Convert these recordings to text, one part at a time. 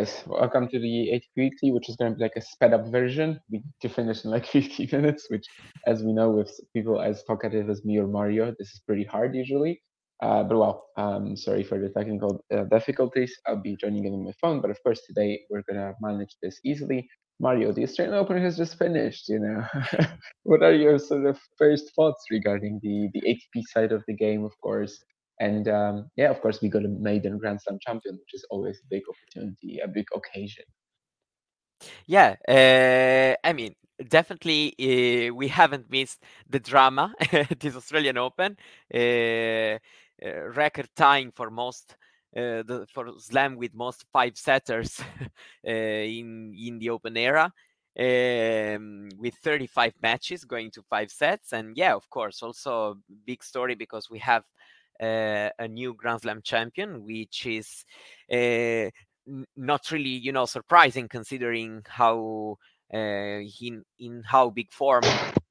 Guys, welcome to the ATP Weekly, which is going to be like a sped up version. We need to finish in like 50 minutes, which, as we know, with people as talkative as me or Mario, this is pretty hard usually. Uh, but well, um, sorry for the technical uh, difficulties. I'll be joining in on my phone, but of course today we're gonna manage this easily. Mario, the Australian Open has just finished. You know, what are your sort of first thoughts regarding the the ATP side of the game? Of course, and um, yeah, of course, we got a maiden Grand Slam champion, which is always a big opportunity, a big occasion. Yeah, uh, I mean, definitely uh, we haven't missed the drama this Australian Open. Uh, uh, record tying for most uh, the, for slam with most five setters uh, in in the Open era. Um, with 35 matches going to five sets, and yeah, of course, also big story because we have a new Grand Slam champion, which is uh, not really, you know, surprising considering how uh, in how big form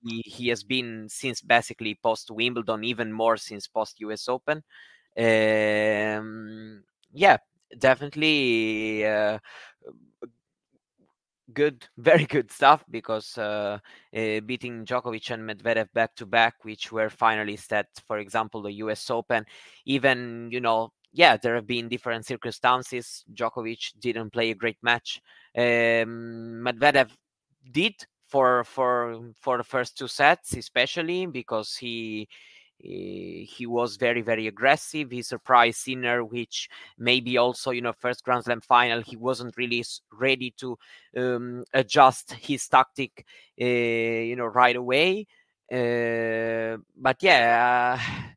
he, he has been since basically post Wimbledon, even more since post US Open. Um, yeah, definitely uh, good, very good stuff because uh, uh, beating Djokovic and Medvedev back to back, which were finalists at, for example, the U.S. Open, even you know, yeah, there have been different circumstances. Djokovic didn't play a great match. Um, Medvedev did for for for the first two sets, especially because he he was very very aggressive. He surprised sinner which maybe also you know first grand slam final he wasn't really ready to um, adjust his tactic uh, you know right away. Uh, but yeah uh,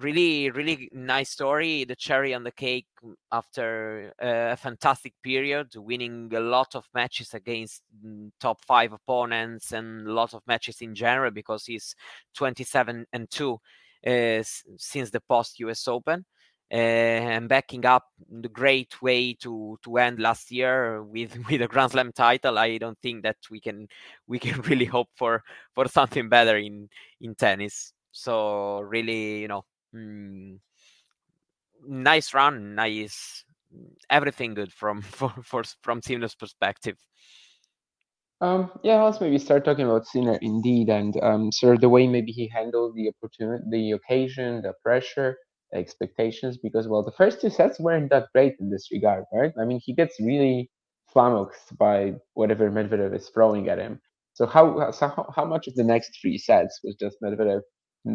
really really nice story the cherry on the cake after a fantastic period winning a lot of matches against mm, top five opponents and a lot of matches in general because he's 27 and 2 uh, since the post us open uh, and backing up the great way to to end last year with with a grand slam title i don't think that we can we can really hope for for something better in in tennis. So really you know mm, nice run, nice everything good from for, for from Sinner's perspective. Um, yeah, let's maybe start talking about Sinner indeed, and um, sort of the way maybe he handled the opportunity, the occasion, the pressure, the expectations. Because well, the first two sets weren't that great in this regard, right? I mean, he gets really flummoxed by whatever Medvedev is throwing at him. So how so how, how much of the next three sets was just Medvedev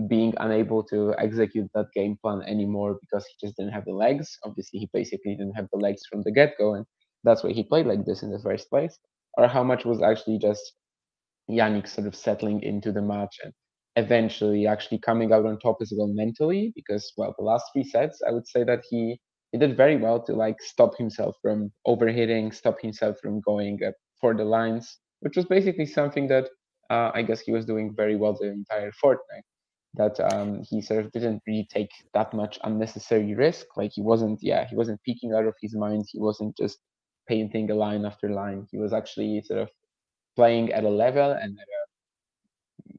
being unable to execute that game plan anymore because he just didn't have the legs. Obviously, he basically didn't have the legs from the get go, and that's why he played like this in the first place. Or how much was actually just Jannik sort of settling into the match and eventually actually coming out on top as well mentally because well the last three sets i would say that he he did very well to like stop himself from overhitting stop himself from going for the lines which was basically something that uh, i guess he was doing very well the entire fortnight that um, he sort of didn't really take that much unnecessary risk. Like he wasn't, yeah, he wasn't peeking out of his mind. He wasn't just painting a line after line. He was actually sort of playing at a level and a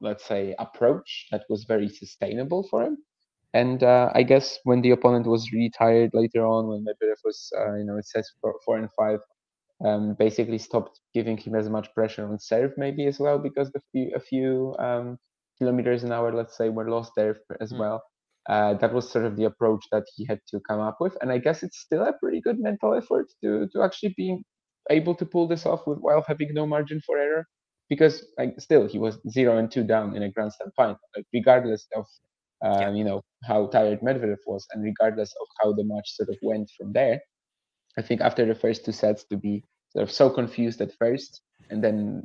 let's say approach that was very sustainable for him. And uh, I guess when the opponent was retired later on, when Medvedev was, uh, you know, it says four, four and five, um, basically stopped giving him as much pressure on serve, maybe as well, because a few, a few um, kilometers an hour, let's say, were lost there as mm. well. Uh, that was sort of the approach that he had to come up with, and I guess it's still a pretty good mental effort to to actually be able to pull this off with, while having no margin for error. Because like still, he was zero and two down in a Grand Slam final, like, regardless of uh, yeah. you know how tired Medvedev was, and regardless of how the match sort of went from there. I think after the first two sets to be sort of so confused at first and then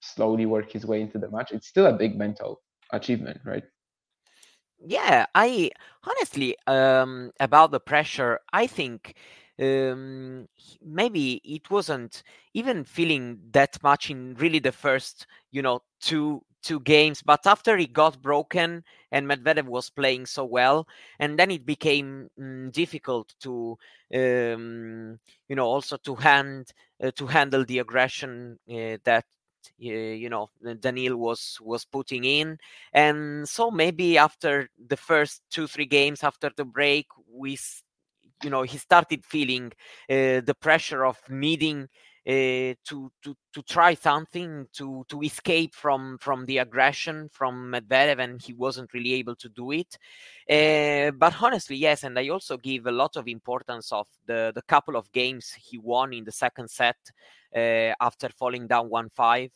slowly work his way into the match, it's still a big mental achievement, right? Yeah, I honestly um about the pressure, I think um maybe it wasn't even feeling that much in really the first, you know, two two games. But after he got broken and Medvedev was playing so well, and then it became mm, difficult to, um, you know, also to hand uh, to handle the aggression uh, that you know Daniil was was putting in, and so maybe after the first two three games after the break, we you know he started feeling uh, the pressure of needing to to to try something to to escape from from the aggression from Medvedev, and he wasn't really able to do it. Uh, but honestly, yes, and I also give a lot of importance of the the couple of games he won in the second set uh, after falling down one five.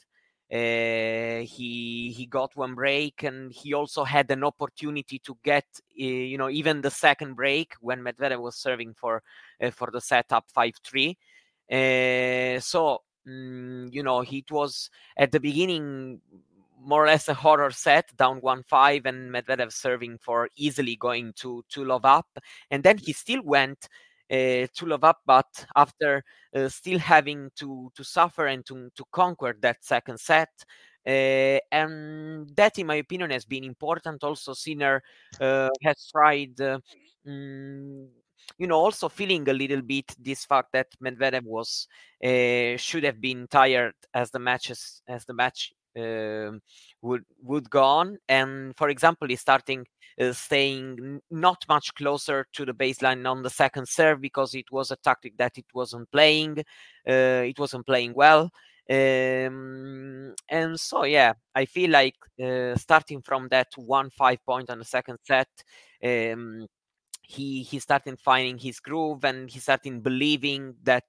Uh, he he got one break and he also had an opportunity to get uh, you know even the second break when Medvedev was serving for uh, for the setup 5-3 Eh, so, mm, you know, it was at the beginning more or less a horror set, down 1 5, and Medvedev serving for easily going to, to love up. And then he still went uh, to love up, but after uh, still having to, to suffer and to, to conquer that second set. Uh, and that, in my opinion, has been important. Also, Sinner has tried. Mm, you know, also feeling a little bit this fact that Medvedev was uh, should have been tired as the matches as the match uh, would would go on, and for example, he's starting uh, staying not much closer to the baseline on the second serve because it was a tactic that it wasn't playing, uh, it wasn't playing well. Um, and so, yeah, I feel like starting from that one five point on the second set, um, he he started finding his groove and he started believing that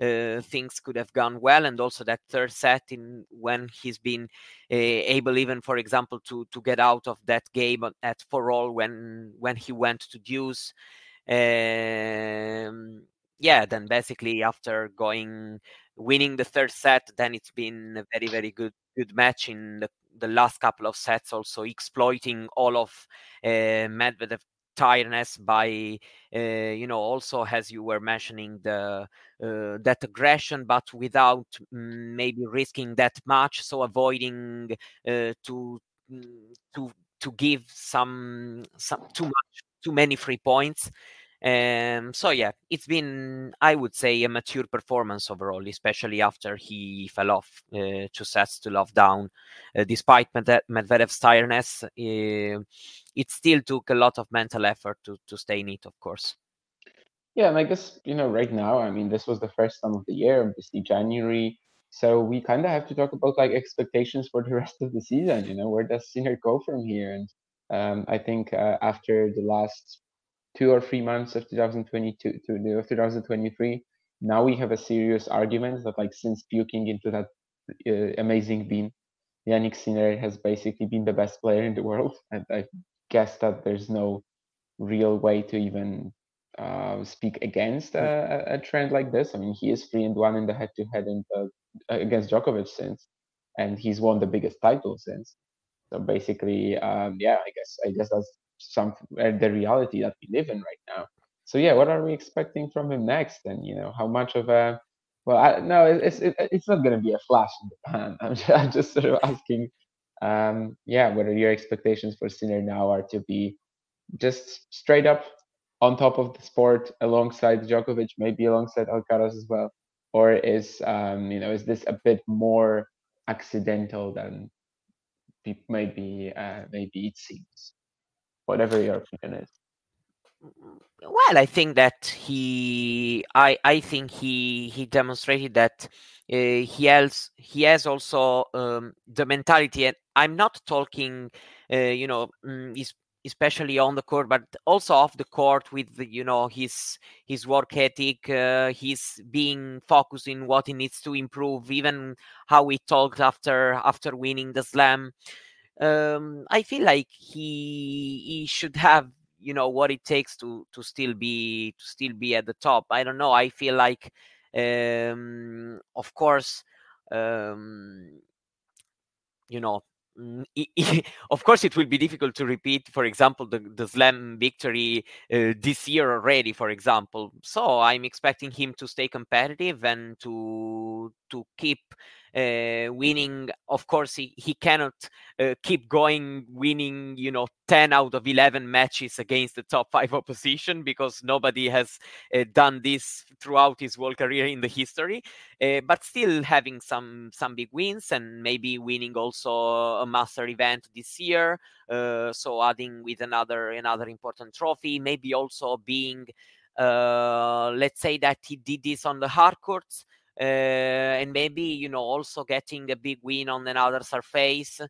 uh, things could have gone well and also that third set in when he's been uh, able even for example to to get out of that game at four all when when he went to deuce. Um, yeah then basically after going winning the third set then it's been a very very good good match in the the last couple of sets also exploiting all of uh, Medvedev tiredness by uh, you know also as you were mentioning the uh, that aggression but without mm, maybe risking that much so avoiding uh, to mm, to to give some some too much too many free points um, so yeah, it's been I would say a mature performance overall, especially after he fell off uh, two sets to love down. Uh, despite Medvedev's tiredness, uh, it still took a lot of mental effort to to stay in it, of course. Yeah, and I guess you know right now, I mean, this was the first time of the year, obviously January. So we kind of have to talk about like expectations for the rest of the season. You know, where does Sinner go from here? And um, I think uh, after the last two or three months of 2022 to of 2023 now we have a serious argument that like since puking into that uh, amazing bean Jannik Sinner has basically been the best player in the world and I guess that there's no real way to even uh, speak against a, a, trend like this. I mean, he is three and one in the head-to-head the, against Djokovic since, and he's won the biggest title since. So basically, um, yeah, I guess I guess that's some uh, the reality that we live in right now. So yeah, what are we expecting from him next? And you know, how much of a well, I, no, it's it, it's not going to be a flash in the pan. I'm just, I'm just sort of asking, um, yeah, whether your expectations for Sinner now are to be just straight up on top of the sport alongside Djokovic, maybe alongside Alcaraz as well, or is um, you know is this a bit more accidental than maybe uh, maybe it seems? Whatever your opinion is. Well, I think that he, I, I think he, he demonstrated that uh, he has, he has also um, the mentality, and I'm not talking, uh, you know, mm, especially on the court, but also off the court with the, you know his his work ethic, uh, his being focused in what he needs to improve, even how he talked after after winning the slam. Um, I feel like he he should have you know what it takes to to still be to still be at the top. I don't know. I feel like, um, of course, um, you know Mm, of course it will be difficult to repeat for example the, the slam victory uh, this year already for example so i'm expecting him to stay competitive and to to keep uh, winning. Of course, he, he cannot uh, keep going winning, you know, 10 out of 11 matches against the top five opposition because nobody has uh, done this throughout his whole career in the history. Uh, but still having some some big wins and maybe winning also a master event this year. Uh, so adding with another another important trophy, maybe also being. Uh, let's say that he did this on the hard courts and maybe you know also getting a big win on another surface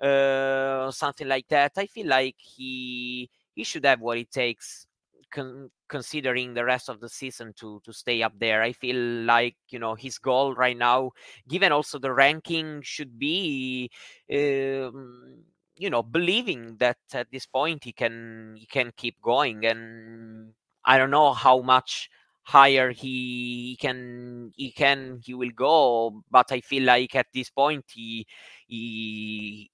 uh, something like that. I feel like he he should have what it takes con- considering the rest of the season to to stay up there. I feel like you know his goal right now given also the ranking should be um, you know believing that at this point he can he can keep going. And i don't know how much higher he can he can he will go but i feel like at this point he he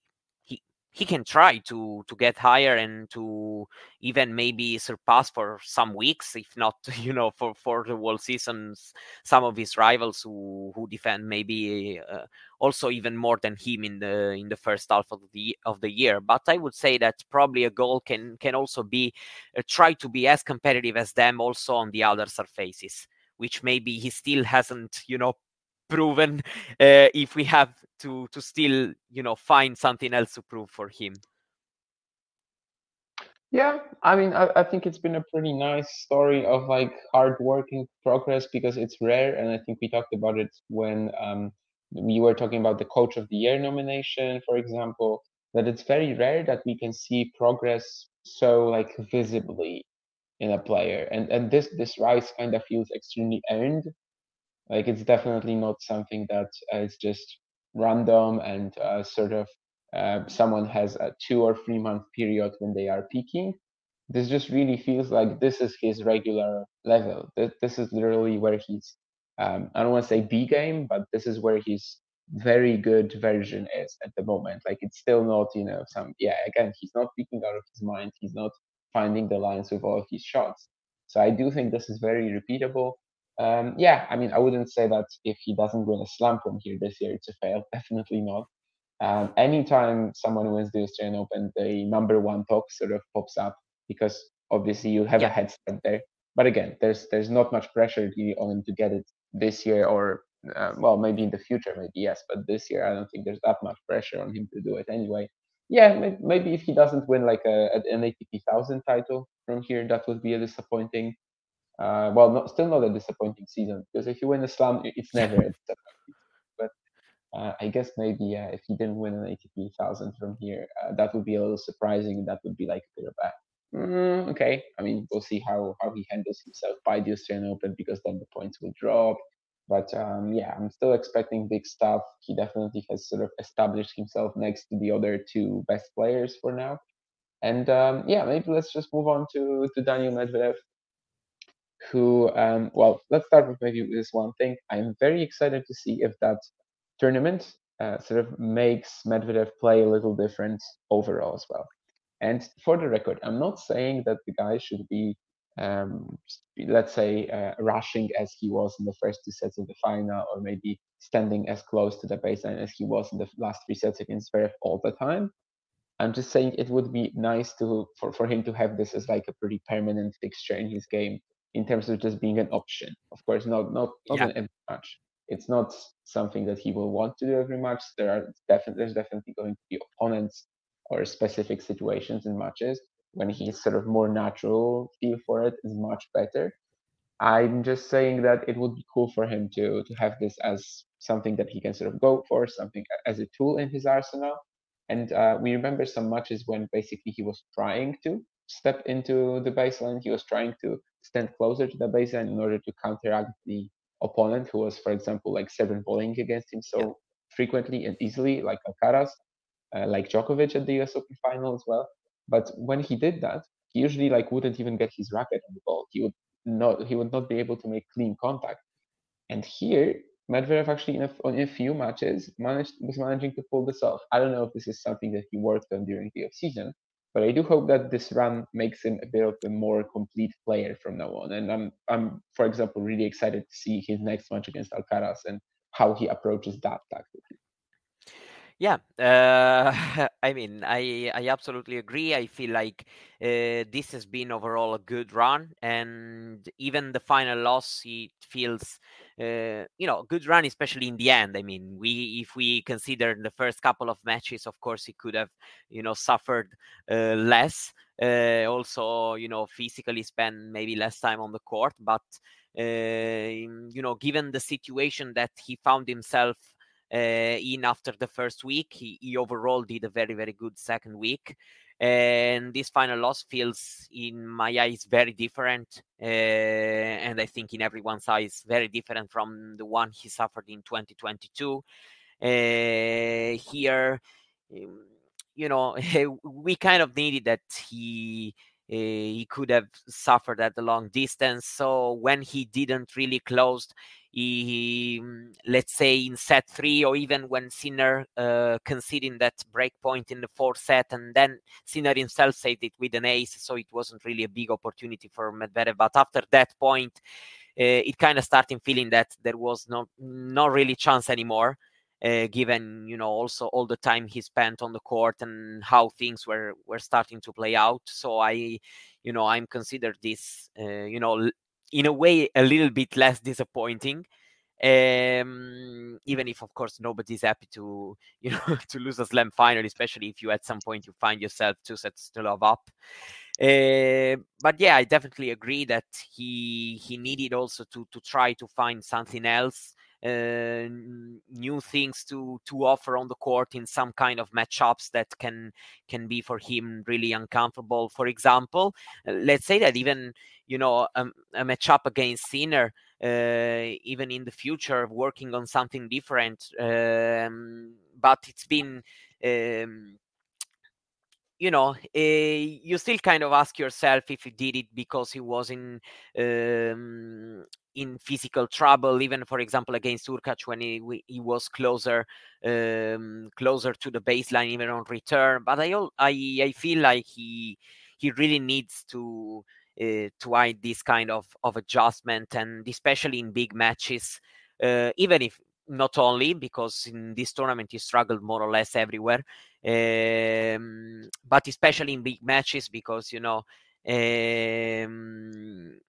he, can try to to get higher and to even maybe surpass for some weeks if not you know for for the whole seasons some of his rivals who who defend maybe uh, also even more than him in the in the first half of the of the year. But I would say that probably a goal can can also be uh, try to be as competitive as them also on the other surfaces, which maybe he still hasn't you know proven. Uh, if we have to to still you know find something else to prove for him. Yeah, I mean, I, I think it's been a pretty nice story of like hard working progress because it's rare, and I think we talked about it when um, we were talking about the coach of the year nomination for example that it's very rare that we can see progress so like visibly in a player and and this this rise kind of feels extremely earned like it's definitely not something that uh, is just random and uh, sort of uh, someone has a two or three month period when they are peaking this just really feels like this is his regular level this, is literally where he's um, I don't want to say B game, but this is where his very good version is at the moment. Like it's still not, you know, some yeah. Again, he's not peeking out of his mind. He's not finding the lines with all his shots. So I do think this is very repeatable. Um, yeah, I mean, I wouldn't say that if he doesn't win a slam from here this year, it's a fail. Definitely not. Um, anytime someone wins the Australian Open, the number one talk sort of pops up because obviously you have yeah. a head start there. But again, there's there's not much pressure on him to get it this year or uh, well maybe in the future maybe yes but this year i don't think there's that much pressure on him to do it anyway yeah maybe if he doesn't win like a, an ATP 1000 title from here that would be a disappointing uh, well not, still not a disappointing season because if you win a slam it's never a disappointing but uh, I guess maybe yeah, if he didn't win an ATP 1000 from here, uh, that would be a little surprising. That would be like a bit of a mm, okay, I mean, we'll see how how he handles himself by the Australian Open because then the points will drop. But um, yeah, I'm still expecting big stuff. He definitely has sort of established himself next to the other two best players for now. And um, yeah, maybe let's just move on to to Daniel Medvedev, who um, well, let's start with maybe this one thing. I'm very excited to see if that tournament uh, sort of makes Medvedev play a little different overall as well. And for the record, I'm not saying that the guy should be, um, let's say, uh, rushing as he was in the first two sets of the final, or maybe standing as close to the baseline as he was in the last three sets against Zverev all the time. I'm just saying it would be nice to for, for him to have this as like a pretty permanent fixture in his game in terms of just being an option. Of course, not not not yeah. every match. It's not something that he will want to do every match. There are definitely there's definitely going to be opponents or specific situations in matches when he's sort of more natural feel for it is much better. I'm just saying that it would be cool for him to to have this as something that he can sort of go for, something as a tool in his arsenal. And uh, we remember some matches when basically he was trying to step into the baseline. He was trying to stand closer to the baseline in order to counteract the opponent who was, for example, like seven bowling against him so yeah. frequently and easily, like Alcaraz, uh, like Djokovic at the US Open final as well. But when he did that, he usually like wouldn't even get his racket on the ball. He would not he would not be able to make clean contact. And here, Medvedev actually in a, in a few matches managed was managing to pull this off. I don't know if this is something that he worked on during the off season, but I do hope that this run makes him a bit of a more complete player from now on. And I'm I'm for example really excited to see his next match against Alcaraz and how he approaches that tactically. Yeah, uh, I mean, I I absolutely agree. I feel like uh, this has been overall a good run, and even the final loss, it feels, uh, you know, good run, especially in the end. I mean, we if we consider the first couple of matches, of course, he could have, you know, suffered uh, less. Uh, also, you know, physically spend maybe less time on the court, but uh, you know, given the situation that he found himself in after the first week. He, he, overall did a very, very good second week. And this final loss feels, in my eyes, very different. Uh, and I think in everyone's eyes, very different from the one he suffered in 2022. Uh, here, um, you know, we kind of needed that he uh, he could have suffered at the long distance. So when he didn't really close, he, mm, let's say in set three or even when Sinner uh, conceding that break point in the fourth set, and then Sinner himself saved it with an ace, so it wasn't really a big opportunity for Medvedev. But after that point, uh, it kind of started feeling that there was no not really chance anymore. Uh, given you know also all the time he spent on the court and how things were were starting to play out so i you know i'm considered this uh, you know in a way a little bit less disappointing um, even if of course nobody's happy to you know to lose a slam final especially if you at some point you find yourself two sets to love up. Uh, but yeah i definitely agree that he he needed also to to try to find something else new things to to offer on the court in some kind of matchups that can can be for him really uncomfortable. For example, uh, let's say that even you know a, a matchup against Sinner, uh, even in the future, working on something different. Um, but it's been um, you know, uh, you still kind of ask yourself if he did it because he was in um, in physical trouble, even for example against Hurkacz when he he was closer um, closer to the baseline even on return. But I I I feel like he he really needs to uh, to add this kind of of adjustment and especially in big matches, uh, even if not only because in this tournament he struggled more or less everywhere, um, but especially in big matches because you know. Um,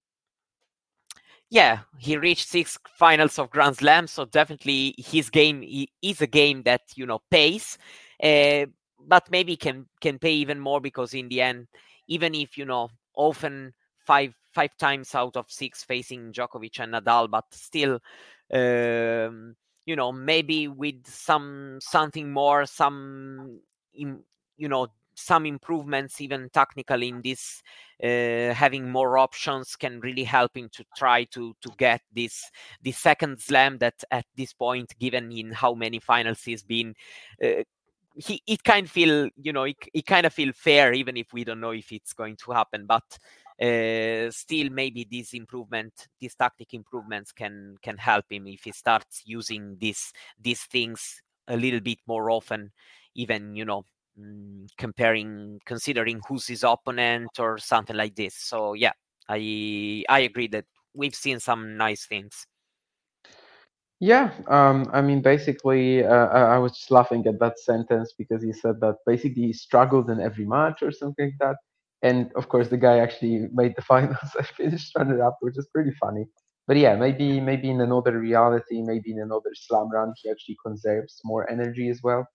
yeah, he reached six finals of Grand Slam, so definitely his game is a game that you know pays, uh, but maybe can can pay even more because in the end, even if you know often five five times out of six facing Djokovic and Nadal, but still, um, you know, maybe with some something more, some you know some improvements even technically in this uh, having more options can really help him to try to to get this the second slam that at this point given in how many finals he's been uh, he it kind of feel you know it, it kind of feel fair even if we don't know if it's going to happen. But uh, still maybe this improvement these tactic improvements can can help him if he starts using these these things a little bit more often even you know mm, comparing considering who's his opponent or something like this so yeah i i agree that we've seen some nice things yeah, um, I mean, basically, uh, I was just laughing at that sentence because he said that basically he struggled in every match or something like that. and of course the guy actually made the finals. I finished runner up, which is pretty funny. But yeah, maybe maybe in another reality, maybe in another slam run, he actually conserves more energy as well,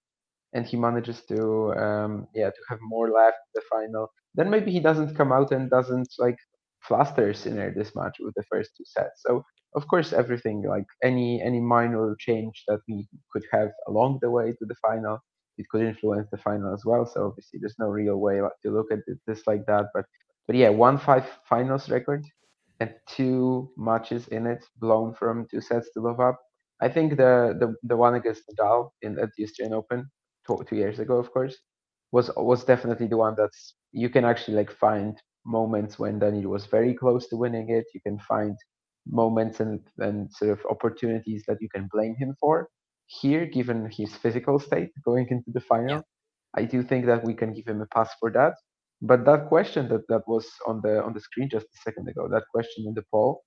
and he manages to um, yeah to have more left in the final. Then maybe he doesn't come out and doesn't like fluster Sinner this match with the first two sets. So of course everything like any any minor change that we could have along the way to the final it could influence the final as well. So obviously, there's no real way to look at this like that. But but yeah, one five finals record and two matches in it blown from two sets to love up. I think the the, the one against Nadal in at the Australian Open two, years ago, of course, was was definitely the one that's you can actually like find moments when Daniel was very close to winning it. You can find moments and and sort of opportunities that you can blame him for here, given his physical state going into the final. I do think that we can give him a pass for that. But that question that, that was on the on the screen just a second ago, that question in the poll,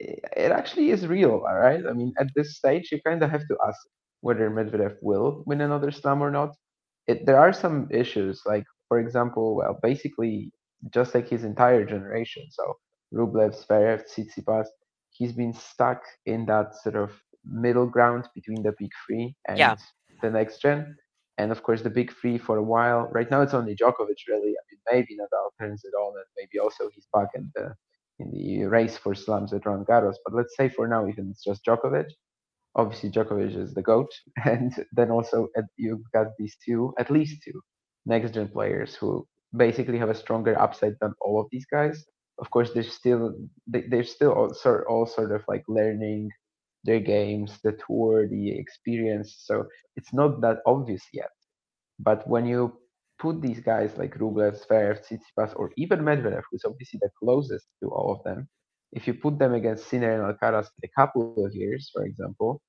it actually is real, all right? I mean, at this stage, you kind of have to ask whether Medvedev will win another slam or not. It, there are some issues, like for example, well, basically just like his entire generation. So Rublev, Zverev, Tsitsipas, he's been stuck in that sort of middle ground between the big three and yeah. the next gen. And of course, the big three for a while. Right now, it's only Djokovic, really. I mean, maybe Nadal turns it on, and maybe also he's back in the in the race for slams at Roland Garros. But let's say for now, even it's just Djokovic. Obviously, Djokovic is the goat, and then also you've got these two, at least two, next gen players who basically have a stronger upside than all of these guys. Of course, they're still they, they're still all sort all sort of like learning their games, the tour, the experience. So it's not that obvious yet. But when you put these guys like Rublev, Zverev, Tsitsipas, or even Medvedev, who's obviously the closest to all of them, if you put them against Sinner and Alcaraz a couple of years, for example,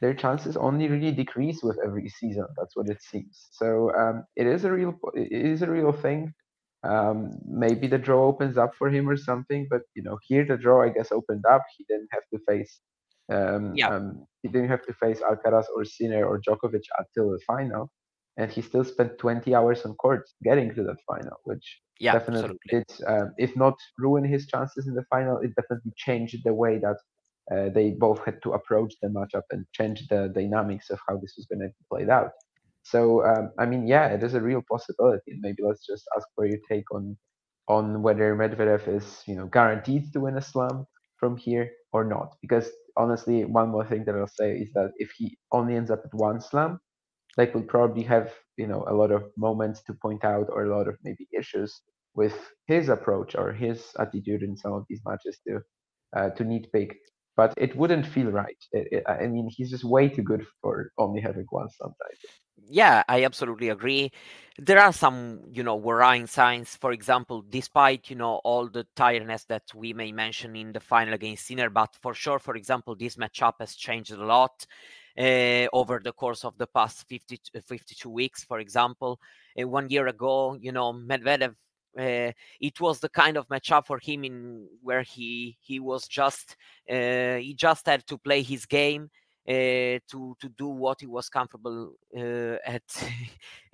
their chances only really decrease with every season. That's what it seems. So um, it is a real, it is a real thing. Um, maybe the draw opens up for him or something, but you know, here the draw I guess opened up. He didn't have to face um, yeah. Um, he didn't have to face Alcaraz or Sinner or Djokovic until the final, and he still spent 20 hours on court getting to that final, which yeah, definitely absolutely. did, um, if not ruin his chances in the final, it definitely changed the way that they both had to approach the matchup and change the dynamics of how this was going to be played out. So, um, I mean, yeah, it is a real possibility. Maybe let's just ask for your take on on whether Medvedev is, you know, guaranteed to win a slam from here or not. Because honestly, one more thing that I'll say is that if he only ends up at one slam, like we'll probably have you know a lot of moments to point out or a lot of maybe issues with his approach or his attitude in some of these matches to uh, to nitpick. But it wouldn't feel right. It, it, I mean, he's just way too good for only having one slam title yeah, I absolutely agree. There are some, you know, worrying signs. For example, despite you know all the tiredness that we may mention in the final against Sinner, but for sure, for example, this matchup has changed a lot uh, over the course of the past 50, 52 weeks. For example, uh, one year ago, you know, Medvedev uh, it was the kind of matchup for him in where he he was just uh, he just had to play his game uh, to to do what he was comfortable uh, at,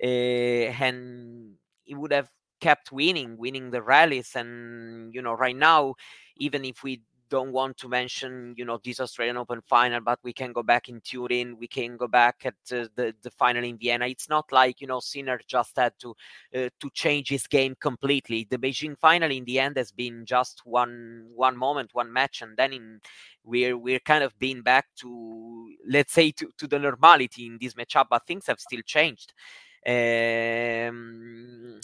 uh, and he would have kept winning, winning the rallies. And you know, right now, even if we don't want to mention, you know, this Australian Open final, but we can go back in Turin, we can go back at uh, the the final in Vienna. It's not like you know Sinner just had to uh, to change his game completely. The Beijing final in the end has been just one one moment, one match, and then in we're we're kind of being back to let's say to, to the normality in this matchup, but things have still changed. Um,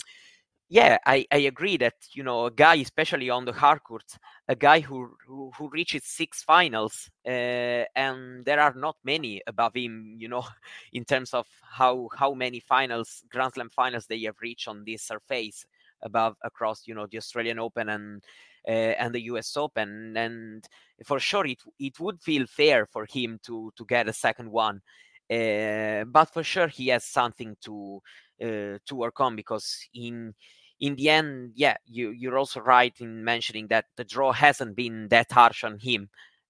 yeah, I, I agree that you know a guy, especially on the hard courts, a guy who who, who reaches six finals, uh, and there are not many above him. You know, in terms of how how many finals, Grand Slam finals they have reached on this surface above across you know the Australian Open and uh, and the U.S. Open, and for sure it it would feel fair for him to to get a second one. Uh, but for sure he has something to uh, to work on because in in the end, yeah, you you're also right in mentioning that the draw hasn't been that harsh on him.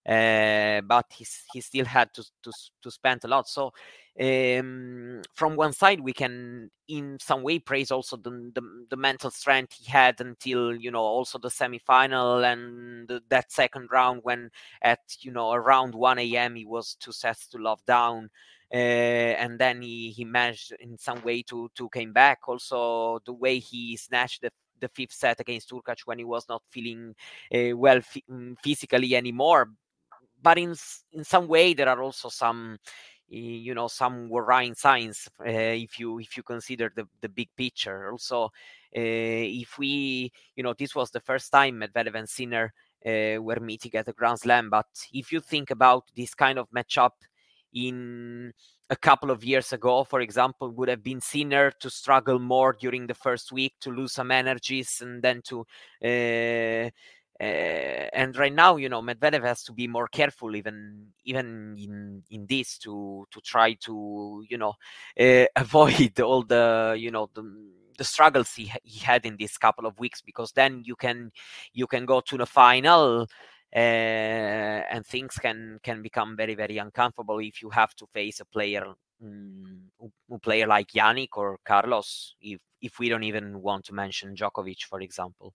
uh, but he he still had to to to spend a lot. So um, from one side, we can in some way praise also the, the, the mental strength he had until you know also the semifinal and the, that second round when at you know around 1 a.m. he was two sets to love down. Uh, and then he, he managed in some way to to came back. Also, the way he snatched the the fifth set against Hurkacz when he was not feeling uh, well f- mm, physically anymore. But in in some way, there are also some you know some worrying signs uh, if you if you consider the the big picture. Also, uh, if we you know this was the first time Medvedev and Sinner uh, were meeting at a Grand Slam, but if you think about this kind of matchup in a couple of years ago, for example, would have been Sinner to struggle more during the first week to lose some energies and then to uh, uh, and right now, you know, Medvedev has to be more careful, even even in in this, to to try to you know uh, avoid all the you know the the struggles he, he had in these couple of weeks because then you can you can go to the final and things can can become very very uncomfortable if you have to face a player um, a player like Jannik or Carlos if if we don't even want to mention Djokovic for example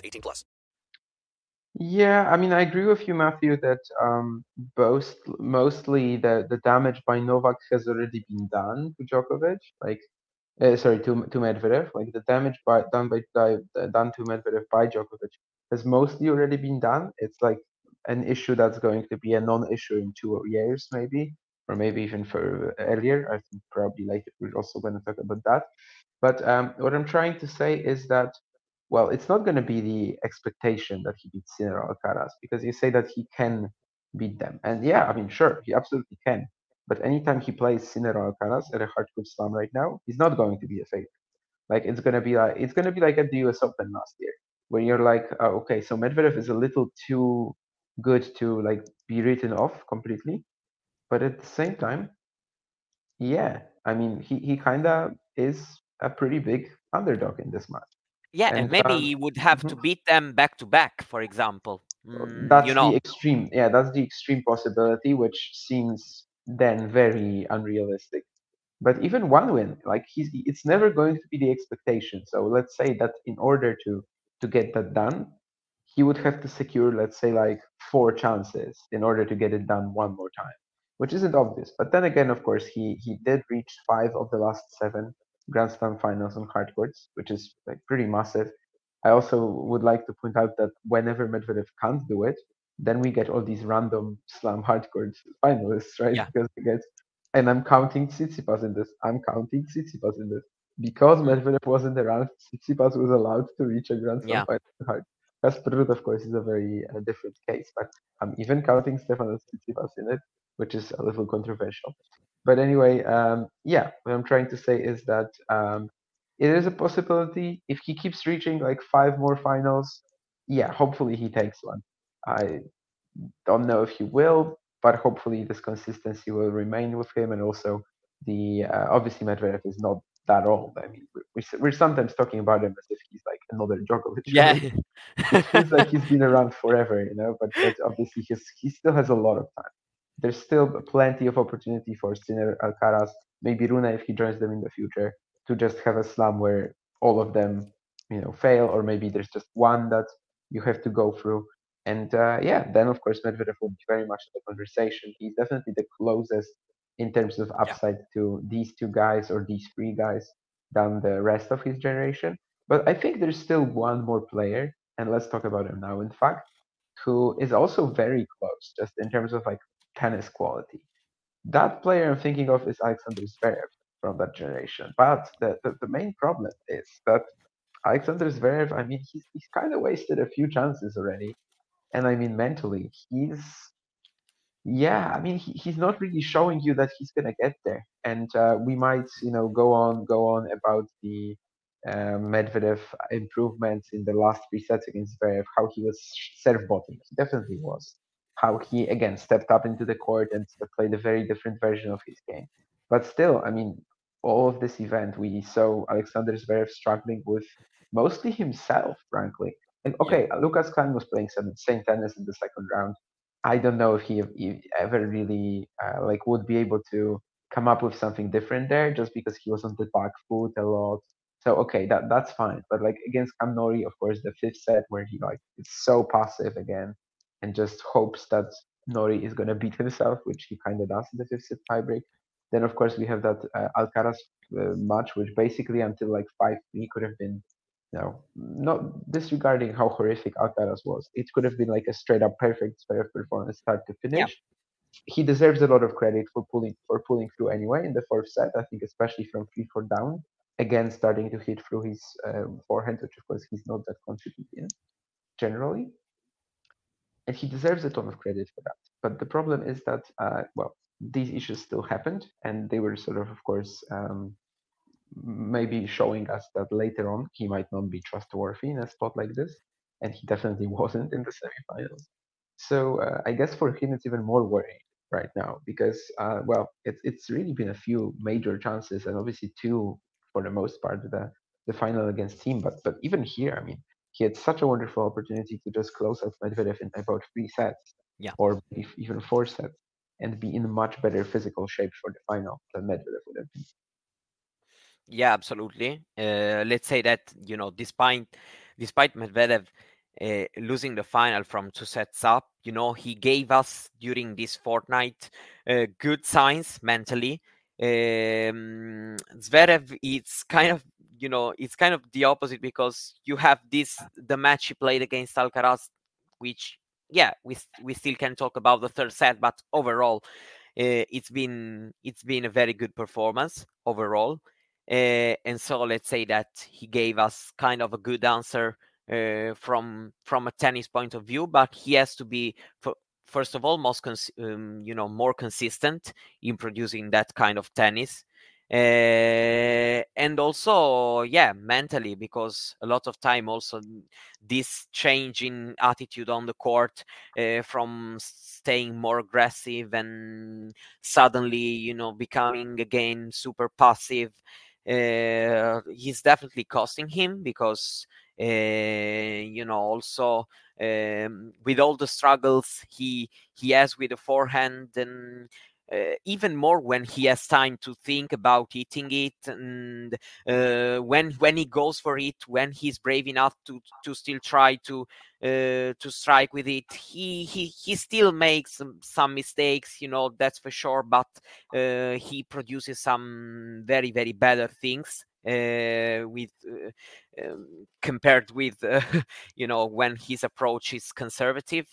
18 plus. Yeah, I mean, I agree with you, Matthew, that um, both mostly the, the damage by Novak has already been done to Djokovic. Like, uh, sorry, to to Medvedev. Like the damage by done by done to Medvedev by Djokovic has mostly already been done. It's like an issue that's going to be a non-issue in two years, maybe, or maybe even for earlier. I think probably later we're also going to talk about that. But um, what I'm trying to say is that, well, it's not going to be the expectation that he beats Sinner Alcaraz because you say that he can beat them, and yeah, I mean, sure, he absolutely can. But anytime he plays Sinner Alcaraz at a hard court slam right now, he's not going to be a favorite. Like it's gonna be like it's gonna be like at the U.S. Open last year, where you're like, oh, okay, so Medvedev is a little too good to like be written off completely but at the same time yeah i mean he, he kind of is a pretty big underdog in this match yeah and, and maybe um, he would have mm-hmm. to beat them back to back for example mm, that's you know. the extreme yeah that's the extreme possibility which seems then very unrealistic but even one win like he's it's never going to be the expectation so let's say that in order to to get that done he would have to secure, let's say, like four chances in order to get it done one more time, which isn't obvious. But then again, of course, he he did reach five of the last seven Grand Slam finals on hard courts, which is like pretty massive. I also would like to point out that whenever Medvedev can't do it, then we get all these random slam hard court finalists, right? Yeah. Because we get, and I'm counting Tsitsipas in this. I'm counting Tsitsipas in this because Medvedev wasn't around. Tsitsipas was allowed to reach a Grand Slam yeah. final hard Casper Ruud, of course, is a very uh, different case, but I'm even counting Stefanos Tsitsipas in it, which is a little controversial. But anyway, um, yeah, what I'm trying to say is that um, it is a possibility if he keeps reaching like five more finals. Yeah, hopefully he takes one. I don't know if he will, but hopefully this consistency will remain with him, and also the uh, obviously Medvedev is not that old. I mean, we, we're sometimes talking about him as if he's like another Djokovic. Yeah, it feels like he's been around forever, you know. But, but obviously, he's, he still has a lot of time. There's still plenty of opportunity for Sinner Alcaraz, maybe Rune if he joins them in the future, to just have a slam where all of them, you know, fail, or maybe there's just one that you have to go through. And uh, yeah, then of course Medvedev will be very much in the conversation. He's definitely the closest in terms of upside yeah. to these two guys or these three guys than the rest of his generation. But I think there's still one more player, and let's talk about him now, in fact, who is also very close, just in terms of like tennis quality. That player I'm thinking of is Alexander Zverev from that generation. But the, the, the main problem is that Alexander Zverev, I mean, he's, he's kind of wasted a few chances already. And I mean, mentally, he's yeah, I mean, he, he's not really showing you that he's gonna get there, and uh, we might, you know, go on, go on about the uh, Medvedev improvements in the last three sets against Zverev, how he was serve botting. He definitely was. How he again stepped up into the court and played a very different version of his game. But still, I mean, all of this event, we saw Alexander Zverev struggling with mostly himself, frankly. And okay, yeah. Lucas Klein was playing some insane tennis in the second round. I don't know if he, he ever really uh, like would be able to come up with something different there, just because he was on the back foot a lot. So okay, that that's fine. But like against Cam Norrie, of course, the fifth set where he like is so passive again and just hopes that Norrie is gonna beat himself, which he kind of does in the fifth set tiebreak. Then of course we have that uh, Alcaraz uh, match, which basically until like five three could have been, you know, not disregarding how horrific Alcaraz was, it could have been like a straight up perfect Zverev performance, start to finish. Yeah. He deserves a lot of credit for pulling for pulling through anyway in the fourth set. I think especially from three four down, again starting to hit through his um, forehand, which of course he's not that confident in generally. And he deserves a ton of credit for that. But the problem is that, uh, well, these issues still happened, and they were sort of, of course, um, maybe showing us that later on he might not be trustworthy in a spot like this, and he definitely wasn't in the semifinals. So uh, I guess for him it's even more worrying right now because, uh, well, it's it's really been a few major chances, and obviously two for the most part the the final against Thiem. But but even here, I mean, he had such a wonderful opportunity to just close out Medvedev in about three sets, yeah. or even four sets, and be in much better physical shape for the final than Medvedev would have been. Yeah, absolutely. Uh, let's say that you know, despite despite Medvedev uh, losing the final from two sets up, you know, he gave us during this fortnight uh, good signs mentally. Um, Zverev, it's kind of you know, it's kind of the opposite because you have this the match he played against Alcaraz, which yeah, we we still can talk about the third set, but overall, uh, it's been it's been a very good performance overall. Uh, and so let's say that he gave us kind of a good answer uh, from from a tennis point of view, but he has to be for, first of all most cons- um, you know more consistent in producing that kind of tennis uh, and also yeah mentally because a lot of time also this change in attitude on the court uh, from staying more aggressive and suddenly you know becoming again super passive uh, he's definitely costing him because you know also um, with all the struggles he he has with the forehand and uh, even more when he has time to think about eating it and uh, when when he goes for it when he's brave enough to to still try to uh, to strike with it. He he he still makes some, mistakes you know that's for sure but uh, he produces some very very better things uh, with uh, um, compared with you know when his approach is conservative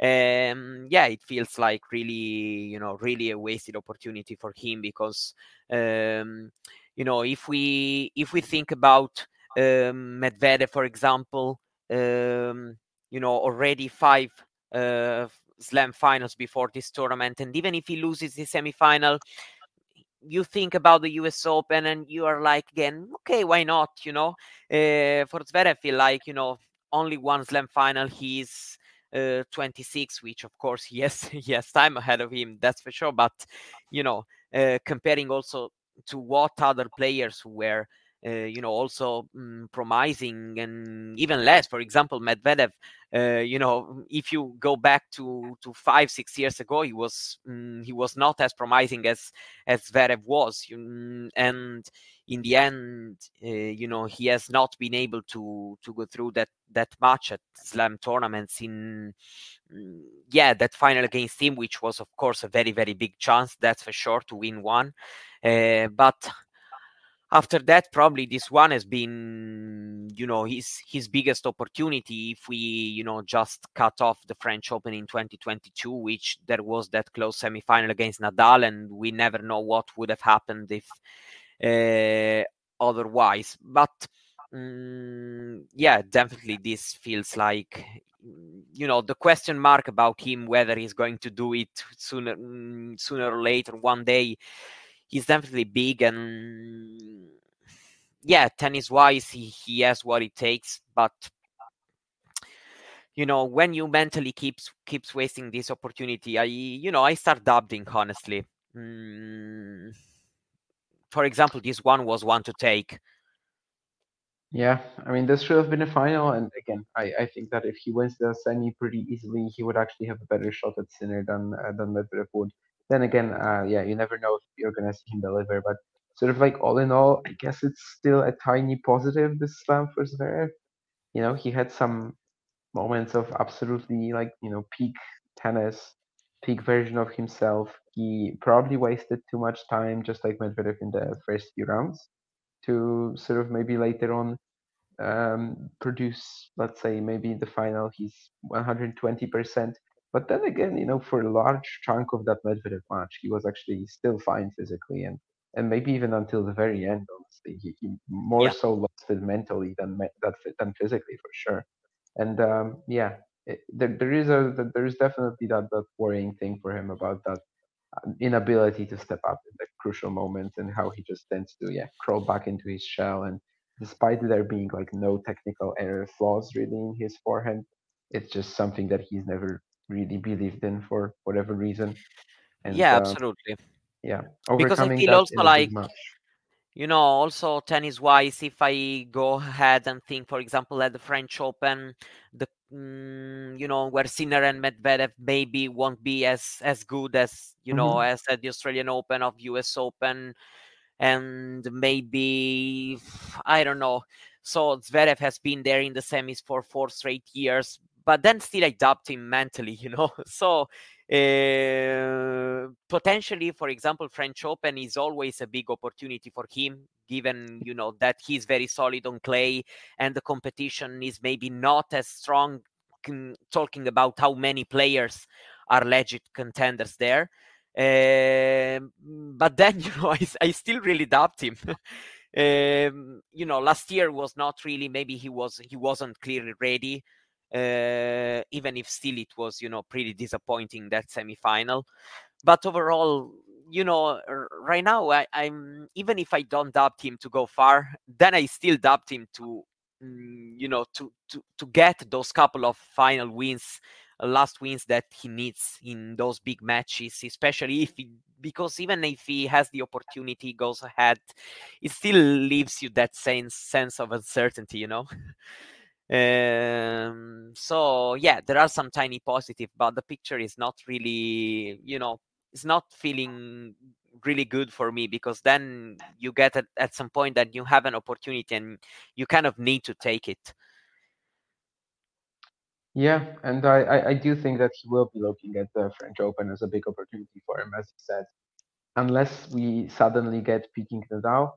um, yeah, it feels like really, you know, really a wasted opportunity for him because, um, you know, if we if we think about um, Medvedev, for example, um, you know, already five uh, Slam finals before this tournament, and even if he loses the semifinal, you think about the US Open and you are like again, okay, why not? You know, uh, for Zverev, I feel like you know only one Slam final. He's uh, 26, which of course he has time ahead of him, that's for sure. But you know, uh, comparing also to what other players were you know also um, promising and even less. For example medvedev uh, you know if you go back to to five six years ago he was um, he was not as promising as as Zverev was and in the end uh, you know he has not been able to to go through that that match at slam tournaments in mm, yeah that final against him which was of course a very very big chance that's for sure to win one. Uh, but after that probably this one has been you know his his biggest opportunity if we you know just cut off the french open in 2022 which there was that close semi-final against nadal and we never know what would have happened if uh, otherwise. But um, yeah definitely this feels like you know the question mark about him whether he's going to do it sooner mm, sooner or later one day he's definitely big and yeah tennis wise he, he has what it takes but you know when you mentally keeps keeps wasting this opportunity i you know i start doubting honestly. Mm, for example this one was one to take. Yeah, I mean, this should have been a final, and again, I, I think that if he wins the semi pretty easily, he would actually have a better shot at Sinner than uh, than Medvedev would. Then again, uh, yeah, you never know if you're gonna see him deliver, but sort of like all in all, I guess it's still a tiny positive this slam for Zverev. You know, he had some moments of absolutely like you know peak tennis, peak version of himself. He probably wasted too much time, just like Medvedev in the first few rounds to sort of maybe later on um, produce, let's say, maybe in the final he's 120%. But then again, you know, for a large chunk of that Medvedev match, he was actually still fine physically, and and maybe even until the very end, honestly, he, he more Yeah. so lost it mentally than that than physically for sure. And um, yeah, it, there there is a there is definitely that that worrying thing for him about that uh, inability to step up in the crucial moments and how he just tends to yeah crawl back into his shell and despite there being like no technical error flaws really in his forehand it's just something that he's never really believed in for whatever reason. And yeah um, absolutely. yeah Because I feel also in a big like you know also tennis wise if i go ahead and think for example at the french open the mm, you know where sinner and medvedev maybe won't be as as good as you know Mhm. as at the australian open of us open. And maybe i don't know. So zverev has been there in the semis for four straight years but then still i him mentally you know so uh, potentially, for example, French Open is always a big opportunity for him, given you know that he's very solid on clay and the competition is maybe not as strong. mm, Talking about how many players are legit contenders there, um, but then you know I still really doubt him. um, you know, last year was not really. Maybe he was he wasn't clearly ready uh, even if still it was you know pretty disappointing that semi-final. But overall you know right now I, i'm even if i don't doubt him to go far then i still doubt him to mm, you know to to to get those couple of final wins uh, last wins that he needs in those big matches especially if he because even if he has the opportunity goes ahead it still leaves you that sense sense of uncertainty you know um so yeah there are some tiny positive but the picture is not really you know it's not feeling really good for me because then you get at, at some point that you have an opportunity and you kind of need to take it Yeah, and I, I, I do think that he will be looking at the French Open as a big opportunity for him, as he said. Unless we suddenly get peaking Nadal,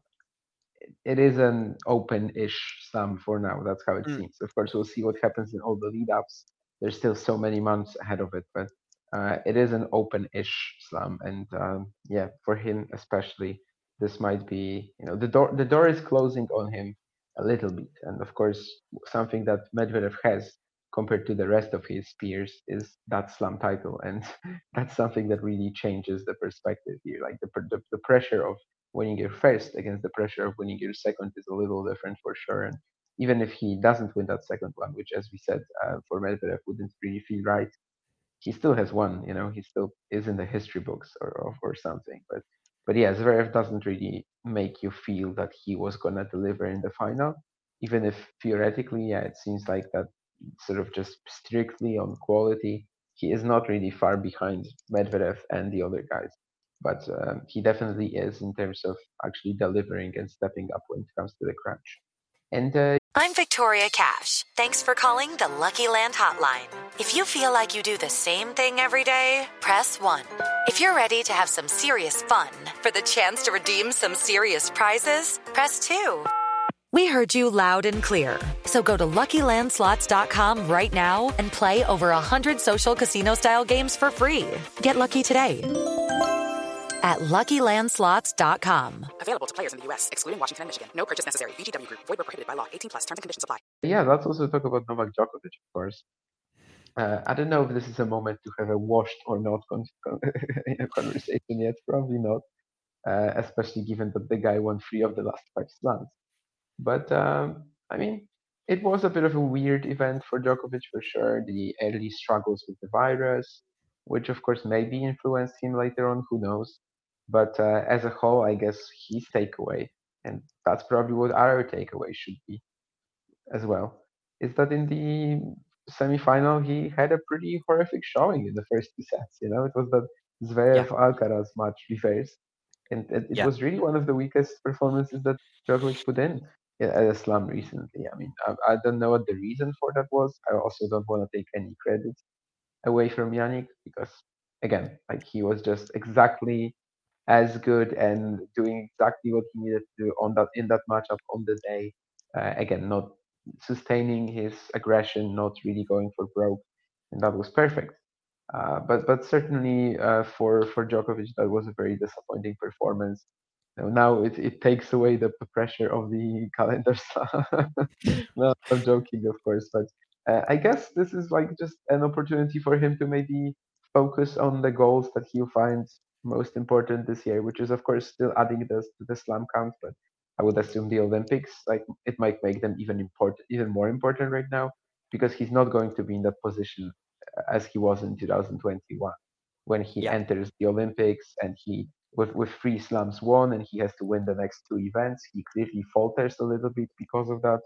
it is an open-ish slam for now. That's how it Mm. seems. Of course, we'll see what happens in all the lead-ups. There's still so many months ahead of it, but uh, it is an open-ish slam, and um, yeah, for him especially, this might be you know the door the door is closing on him a little bit, and of course something that Medvedev has compared to the rest of his peers is that slam title, and that's something that really changes the perspective here. Like the the, the pressure of winning your first against the pressure of winning your second is a little different for sure. And even if he doesn't win that second one, which, as we said, uh, for Medvedev wouldn't really feel right, he still has won. You know, he still is in the history books or or, or something. But but yeah, Zverev doesn't really make you feel that he was gonna deliver in the final, even if theoretically, yeah, it seems like that sort of just strictly on quality, he is not really far behind Medvedev and the other guys but um, he definitely is in terms of actually delivering and stepping up when it comes to the crunch. And uh, I'm Victoria Cash. Thanks for calling the Lucky Land Hotline. If you feel like you do the same thing every day, press 1. If you're ready to have some serious fun for the chance to redeem some serious prizes, press 2. We heard you loud and clear. So go to LuckyLandSlots.com right now and play over a 100 social casino style games for free. Get lucky today at LuckyLandSlots.com. Available to players in the U.S., excluding Washington and Michigan. No purchase necessary. VGW Group. Void where prohibited by law. 18 plus. Terms and conditions apply. yeah, let's also talk about Novak Djokovic, of course. uh, I don't know if this is a moment to have a washed or not con- con- conversation yet. Probably not, uh, especially given that the guy won three of the last five slams. But um, I mean, it was a bit of a weird event for Djokovic for sure. The early struggles with the virus, which of course maybe influenced him later on. Who knows? But uh, as a whole, I guess his takeaway, and that's probably what our takeaway should be as well, is that in the semi-final he had a pretty horrific showing in the first two sets. You know, it was the Zverev Alcaraz match reverse, and it, it Yeah. was really one of the weakest performances that Djokovic put in at a slam recently. I mean, I, I don't know what the reason for that was. I also don't want to take any credit away from Jannik because, again, like he was just exactly as good and doing exactly what he needed to do on that in that matchup on the day. Uh, again, not sustaining his aggression, not really going for broke, and that was perfect. Uh, but but certainly uh, for for Djokovic, that was a very disappointing performance. Now, it, it takes away the pressure of the calendar. no, I'm joking, of course, but uh, I guess this is like just an opportunity for him to maybe focus on the goals that he finds most important this year, which is of course still adding this to the slam count, but I would assume the Olympics, like it might make them even important, even more important right now, because he's not going to be in that position uh, as he was in 2021 when he Yeah. enters the Olympics and he with with three slams won and he has to win the next two events. He clearly falters a little bit because of that.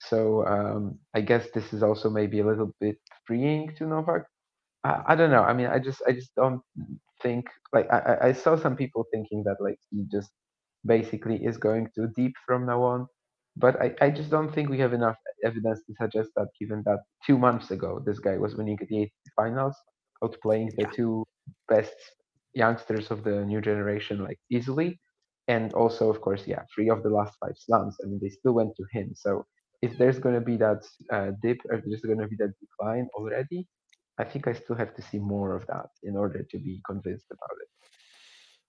So um, I guess this is also maybe a little bit freeing to Novak. I, I don't know. I mean, I just I just don't think like I, I- saw some people thinking that like he just basically is going too deep from now on. But I, I just don't think we have enough evidence to suggest that given that two months ago this guy was winning the ATP finals, outplaying the Yeah. two best youngsters of the new generation like easily. And also, of course, yeah, three of the last five slams. I mean, they still went to him. So if there's going to be that uh, dip, or if there's going to be that decline already, I think I still have to see more of that in order to be convinced about it.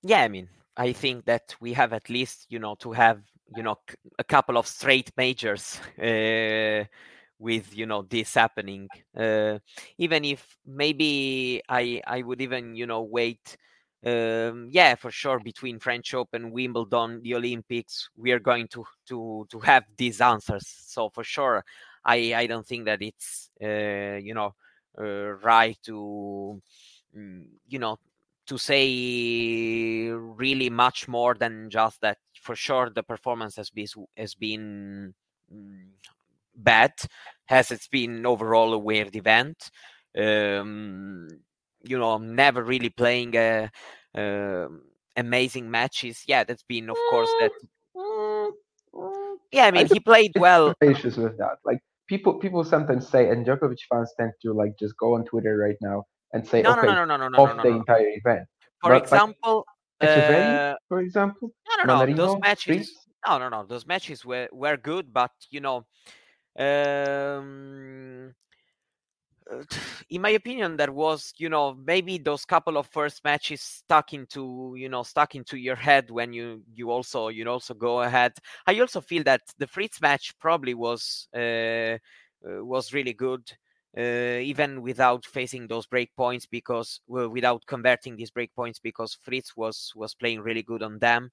yeah i mean i think that we have at least you know to have you know a couple of straight majors uh, with you know this happening uh, even if maybe i i would even you know wait um, yeah for sure between french open wimbledon the olympics we are going to to to have these answers so for sure i i don't think that it's uh, you know right to mm, you know to say really much more than just that for sure the performance has been has been mm, bad has it's been overall a weird event. Um you know never really playing a, um amazing matches yeah that's been of course that yeah i mean he played well with that. Like people, people sometimes say, and Djokovic fans tend to like just go on Twitter right now and say, no no okay, no no no no off no the no, no. entire event. for But, example Etcheverry, uh, for example, no no no those matches Fritz, no no no those matches were were good but you know um in my opinion there was you know maybe those couple of first matches stuck into you know stuck into your head when you you also you also go ahead. I also feel that the fritz match probably was uh, uh, was really good uh, even without facing those break points because well, without converting these break points because fritz was was playing really good on them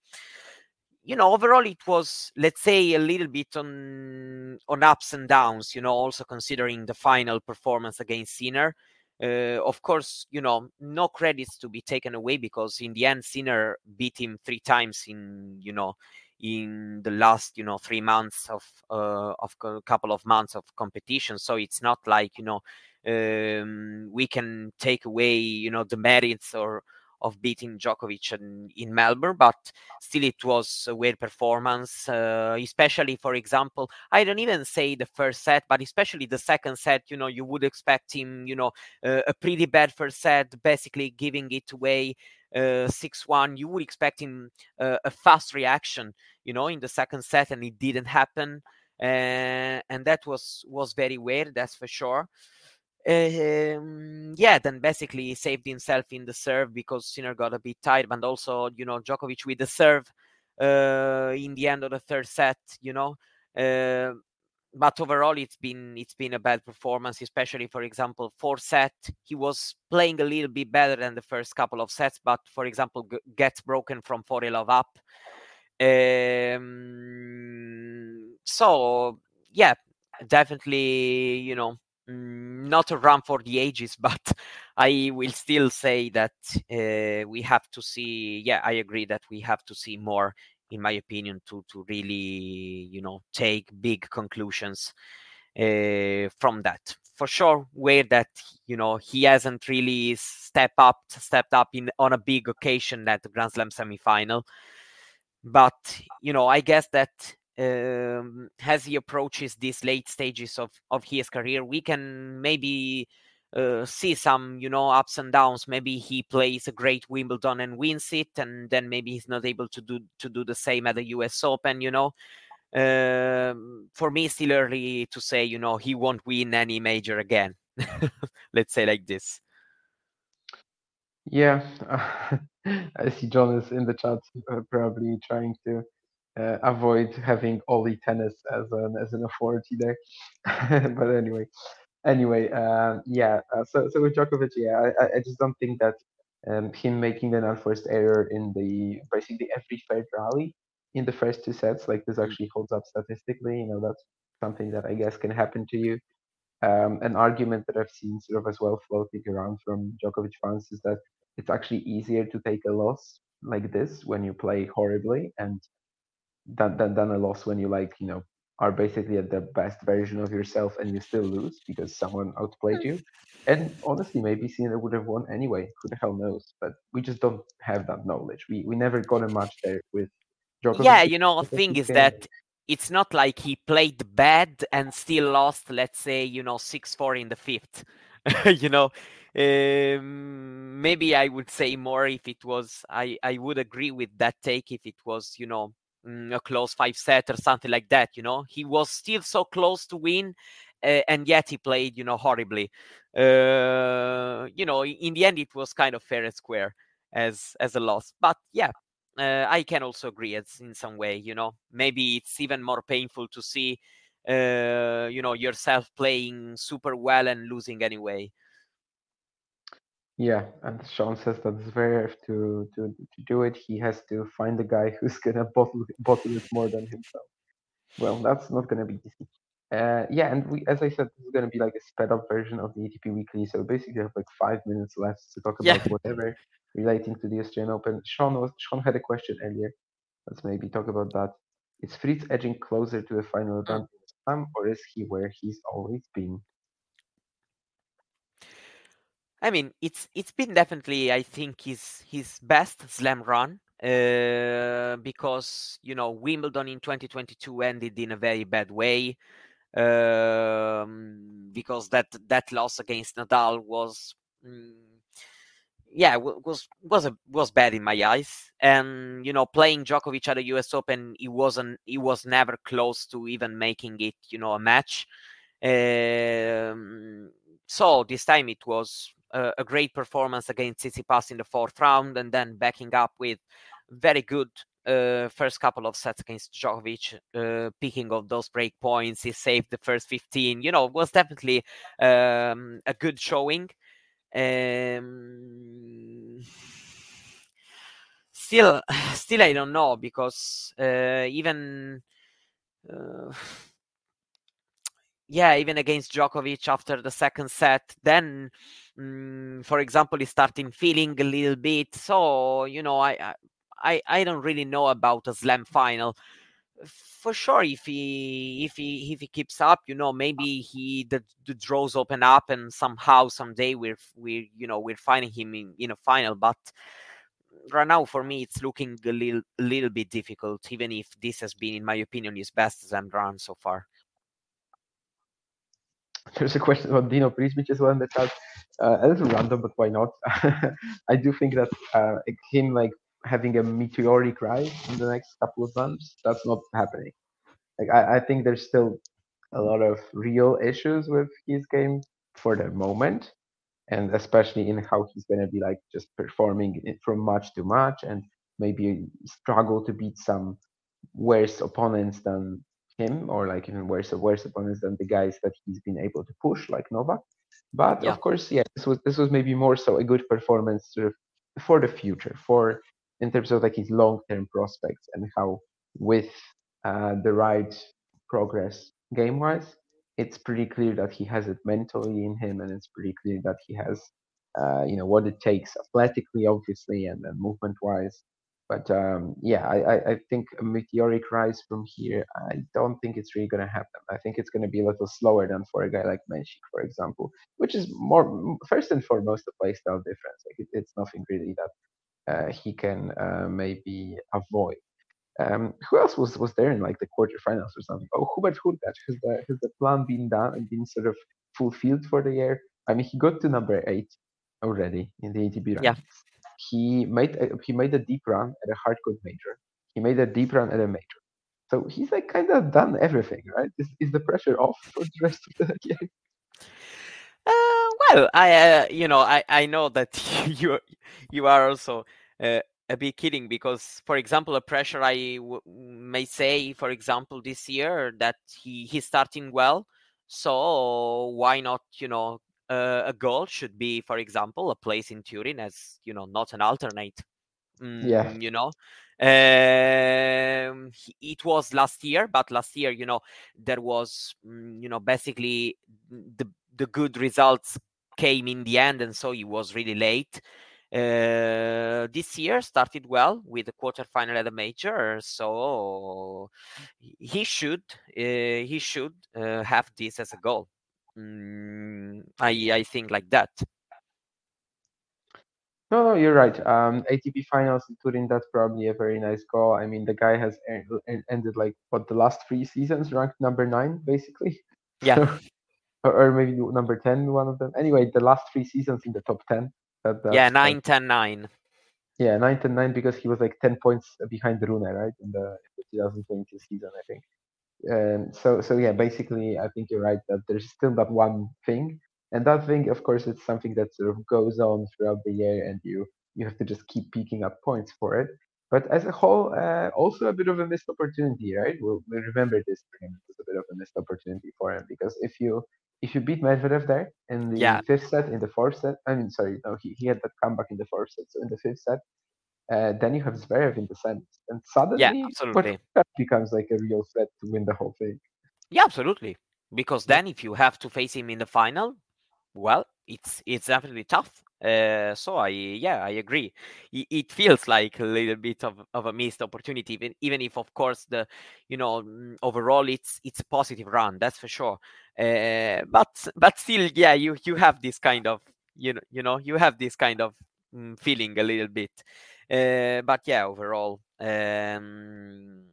you know overall it was let's say a little bit on on ups and downs you know also considering the final performance against Sinner. Uh, of course you know no credits to be taken away because in the end Sinner beat him three times in you know in the last you know three months of uh, of a couple of months of competition. So it's not like you know um, we can take away you know the merits or of beating Djokovic in, in Melbourne, but still it was a weird performance. Uh, especially, for example, I don't even say the first set, but especially the second set. You know, you would expect him, you know, uh, a pretty bad first set, basically giving it away six one. You would expect him uh, a fast reaction, you know, in the second set, and it didn't happen. Uh, and that was was very weird, that's for sure um, yeah, then basically he saved himself in the serve because Sinner got a bit tired, and also you know Djokovic with the serve uh, in the end of the third set. You know, uh, but overall it's been it's been a bad performance especially for example four set he was playing a little bit better than the first couple of sets but for example g- gets broken from 40 love up um, so yeah definitely you know not a run for the ages but i will still say that uh, we have to see yeah i agree that we have to see more in my opinion, to to really you know take big conclusions uh, from that. For sure, where that you know he hasn't really stepped up stepped up in on a big occasion at the Grand Slam semifinal. But you know, I guess that um, as he approaches these late stages of of his career, we can maybe uh, see some you know ups and downs. Maybe he plays a great wimbledon and wins it and then maybe he's not able to do to do the same at the us open you know? Um, for me still early to say you know he won't win any major again let's say like this. Yeah i see john is in the chat uh, probably trying to uh, avoid having Ollie tennis as an as an authority there but anyway anyway, uh, yeah. Uh, so so with Djokovic, yeah, I, I just don't think that um, him making an unforced error in the basically every third rally in the first two sets, like this actually holds up statistically. You know, that's something that I guess can happen to you. Um, an argument that I've seen sort of as well floating around from Djokovic fans is that it's actually easier to take a loss like this when you play horribly and than, than, than a loss when you like you know are basically at the best version of yourself and you still lose because someone outplayed you. And honestly, maybe Sinner would have won anyway. Who the hell knows? But we just don't have that knowledge. We we never got a match there with Djokovic. Yeah, you know, the thing is that it's not like he played bad and still lost, let's say, you know, 6 4 in the fifth. you know, um, maybe I would say more if it was, I, I would agree with that take if it was, you know, Mm, a close five set or something like that. You know, he was still so close to win, uh, and yet he played, you know, horribly. Uh, you know, in the end, it was kind of fair and square as as a loss. But yeah, uh, I can also agree as in some way. You know, maybe it's even more painful to see, uh, you know, yourself playing super well and losing anyway. Yeah, and Sean says that Zverev to to to do it, he has to find a guy who's gonna bottle bottle it more than himself. Well, that's not gonna be easy. Uh, yeah, and we, as I said, this is gonna be like a sped up version of the ATP Weekly. So basically, we have like five minutes left to talk about yeah. whatever relating to the Australian Open. Sean was Sean had a question earlier. Let's maybe talk about that. Is Fritz edging closer to a final advantage, or is he where he's always been? I mean, it's it's been definitely, I think, his his best slam run uh, because you know Wimbledon in 2022 ended in a very bad way um, because that that loss against Nadal was. Mm, yeah, was was a, was bad in my eyes, and you know, playing Djokovic at the U.S. Open, he wasn't, he was never close to even making it, you know, a match. Um, so this time it was a, a great performance against Tsitsipas in the fourth round, and then backing up with very good uh, first couple of sets against Djokovic, uh, picking of those break points. He saved the first 15. You know, was definitely um, a good showing. Um, still, still, I don't know because uh, even uh, yeah, even against Djokovic after the second set, then, mm, for example, he's starting feeling a little bit. So you know, I I I don't really know about a slam final. For sure, if he if he if he keeps up, you know, maybe he the, the draws open up and somehow someday we're we you know we're finding him in in a final. But right now, for me, it's looking a little little bit difficult. Even if this has been, in my opinion, his best slam run so far. There's a question about Dino Prižmić as well in the chat. Uh, a little random, but why not? I do think that uh, him like having a meteoric rise in the next couple of months, that's not happening. Like I, I think there's still a lot of real issues with his game for the moment, and especially in how he's gonna be like just performing from match to match, and maybe struggle to beat some worse opponents than him or like even worse worse opponents than the guys that he's been able to push, like Novak. But Yeah. of course, yeah, this was this was maybe more so a good performance sort of for the future, for in terms of like his long term prospects and how with uh, the right progress game wise, it's pretty clear that he has it mentally in him, and it's pretty clear that he has uh, you know what it takes athletically, obviously, and then movement wise. But um, yeah, I, I, think a meteoric rise from here. I don't think it's really going to happen. I think it's going to be a little slower than for a guy like Mensik, for example, which is more first and foremost a playstyle difference. Like it, it's nothing really that uh, he can uh, maybe avoid. Um, who else was, was there in like the quarterfinals or something? Oh, Hubert Hurkacz. Has the has the plan been done and been sort of fulfilled for the year? I mean, he got to number eight already in the ATP rankings. Yeah. He made a, he made a deep run at a hard court major. He made a deep run at a major. So he's like kind of done everything, right? Is, is the pressure off for the rest of the year? Uh, well, I uh, you know I, I know that you you are also uh, a bit kidding because, for example, a pressure I w- may say, for example, this year that he he's starting well, so why not you know uh, a goal should be, for example, a place in Turin as you know not an alternate. Yeah. Mm, you know. Um, it was last year, but last year, you know, there was, mm, you know, basically the the good results came in the end, and so he was really late. Uh, this year started well with the quarterfinal at a major, so he should uh, he should uh, have this as a goal. Mm, I I think like that. No, no, you're right. Um, ATP finals in Turin, that's probably a very nice goal. I mean, the guy has en- en- ended like what the last three seasons ranked number nine, basically. Yeah. or, or maybe number 10, one of them. Anyway, the last three seasons in the top 10. That, yeah, that's, like, nine, ten, nine. Yeah, nine to nine because he was like ten points behind Rune, right, in the, in the 2022 season, I think. Um, so, so yeah, basically, I think you're right that there's still that one thing, and that thing, of course, it's something that sort of goes on throughout the year, and you you have to just keep picking up points for it. But as a whole, uh, also a bit of a missed opportunity, right? We'll, we'll remember this for him as a bit of a missed opportunity for him because if you if you beat Medvedev there in the Yeah. fifth set, in the fourth set, I mean, sorry, no, he, he had that comeback in the fourth set. So in the fifth set, uh, then you have Zverev in the semis, and suddenly yeah, absolutely. that becomes like a real threat to win the whole thing. Yeah, absolutely. Because then if you have to face him in the final, well, it's it's definitely tough. Uh, so I yeah I agree. It, it feels like a little bit of, of a missed opportunity, even even if of course the you know mm, overall it's it's a positive run that's for sure. Uh, but but still yeah you you have this kind of you know you know you have this kind of mm, feeling a little bit. Uh, but yeah overall um,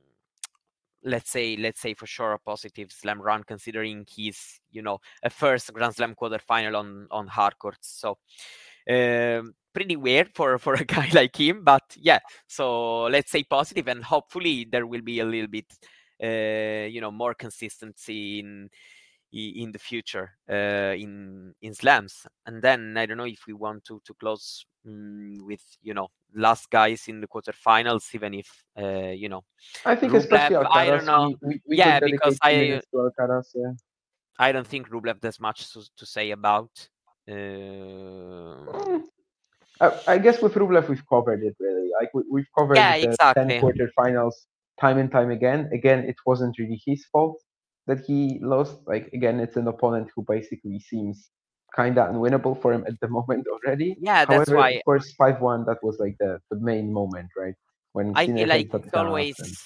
let's say let's say for sure a positive slam run considering he's you know a first grand slam quarterfinal on on hard courts. So um, pretty weird for for a guy like him but yeah. So let's say positive and hopefully there will be a little bit uh, you know more consistency in in the future uh, in in slams and then i don't know if we want to to close mm, with you know last guys in the quarterfinals even if uh, you know I think Rublev, especially Alcaraz, I don't know. we, we, we Yeah, because I- Alcaraz, yeah. I don't think Rublev has much to, to say about. Uh. I, I guess with Rublev we've covered it really. Like we, we've covered Yeah, the exactly. ten quarterfinals time and time again. Again, it wasn't really his fault that he lost. Like again, it's an opponent who basically seems kinda unwinnable for him at the moment already. yeah, that's However, why of course, five one that was like the, the main moment, right? When I feel like it's always and-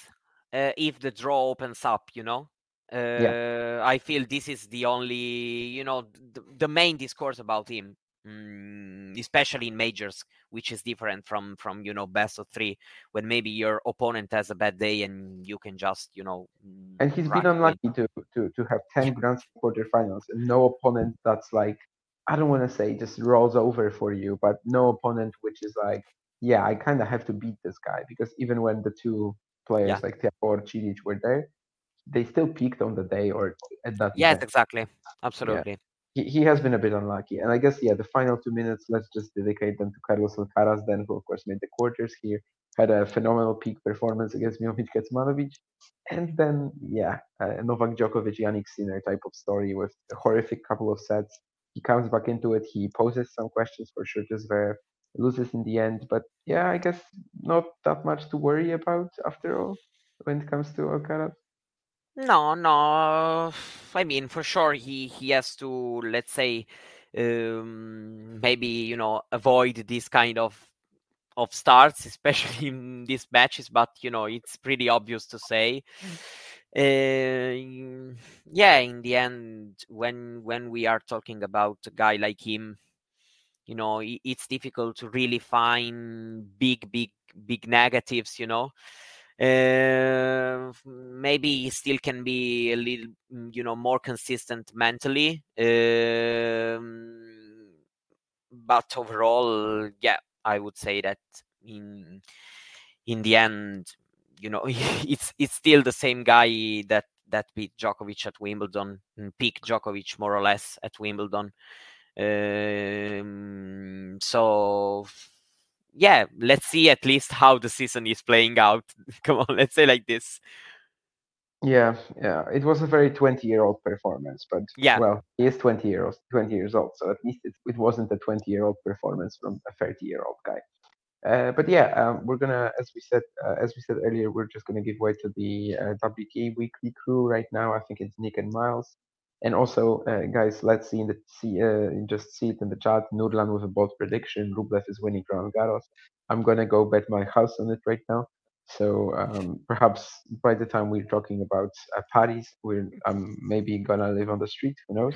uh, if the draw opens up, you know. Uh, I feel this is the only, you know, the, the main discourse about him, mm, especially in majors, which is different from from you know best of three, when maybe your opponent has a bad day and you can just you know. And he's been unlucky to to to have ten Grand quarterfinals and no opponent that's like I don't want to say just rolls over for you, but no opponent which is like, yeah, I kind of have to beat this guy because even when the two players Yeah. like Tiafoe or Cilic were there, they still peaked on the day or at that. Yes, event. exactly, absolutely. He, he has been a bit unlucky, and I guess yeah, the final two minutes, let's just dedicate them to Carlos Alcaraz, then who of course made the quarters here. had a phenomenal peak performance against Miomir Kecmanovic. And then, yeah, uh, Novak Djokovic, Jannik Sinner type of story with a horrific couple of sets. He comes back into it. He poses some questions for sure to Zverev, loses in the end. But yeah, I guess not that much to worry about after all when it comes to Alcaraz. No, no. I mean, for sure, he he has to let's say um, maybe you know avoid this kind of of starts, especially in these matches. But you know, it's pretty obvious to say. Uh, yeah, in the end, when when we are talking about a guy like him, you know, it's difficult to really find big, big, big negatives. You know. Uh, maybe he still can be a little, you know, more consistent mentally. Um, but overall, yeah, I would say that in in the end, you know, it's it's still the same guy that that beat Djokovic at Wimbledon and peak Djokovic more or less at Wimbledon. Um, so yeah, let's see at least how the season is playing out. Come on, let's say like this. Yeah, yeah, it was a very 20 year old performance, but yeah, well, he is 20 years 20 years old, so at least it, it wasn't a 20 year old performance from a 30 year old guy. Uh, but yeah, um, we're gonna, as we said, uh, as we said earlier, we're just gonna give way to the uh, WTA weekly crew right now. I think it's Nick and Miles, and also, uh, guys, let's see in the see uh, just see it in the chat. Nurlan with a bold prediction: Rublev is winning Roland Garros. I'm gonna go bet my house on it right now. So um, perhaps by the time we're talking about uh, Paris, we're I'm maybe gonna live on the street. Who knows?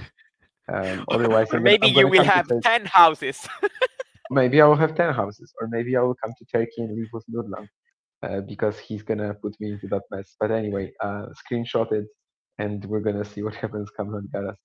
Um, otherwise, or maybe you will have ten houses. maybe I will have ten houses, or maybe I will come to Turkey and live with Nurlan uh, because he's gonna put me into that mess. But anyway, uh, screenshot it, and we're gonna see what happens come on Garros.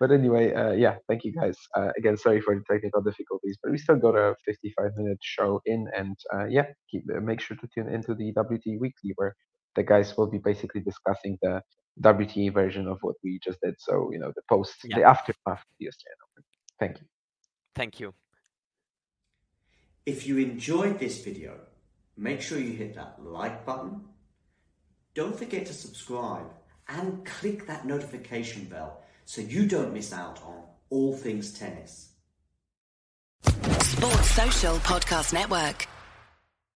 But anyway, uh, yeah, thank you guys. Uh, again, sorry for the technical difficulties, but we still got a 55 minute show in, and uh, yeah, keep, uh, make sure to tune into the WT Weekly where the guys will be basically discussing the WTA version of what we just did. So you know the post, yeah. the aftermath of the Australian Open. Thank you. Thank you. If you enjoyed this video, make sure you hit that like button. Don't forget to subscribe and click that notification bell so you don't miss out on all things tennis. Sports Social Podcast Network.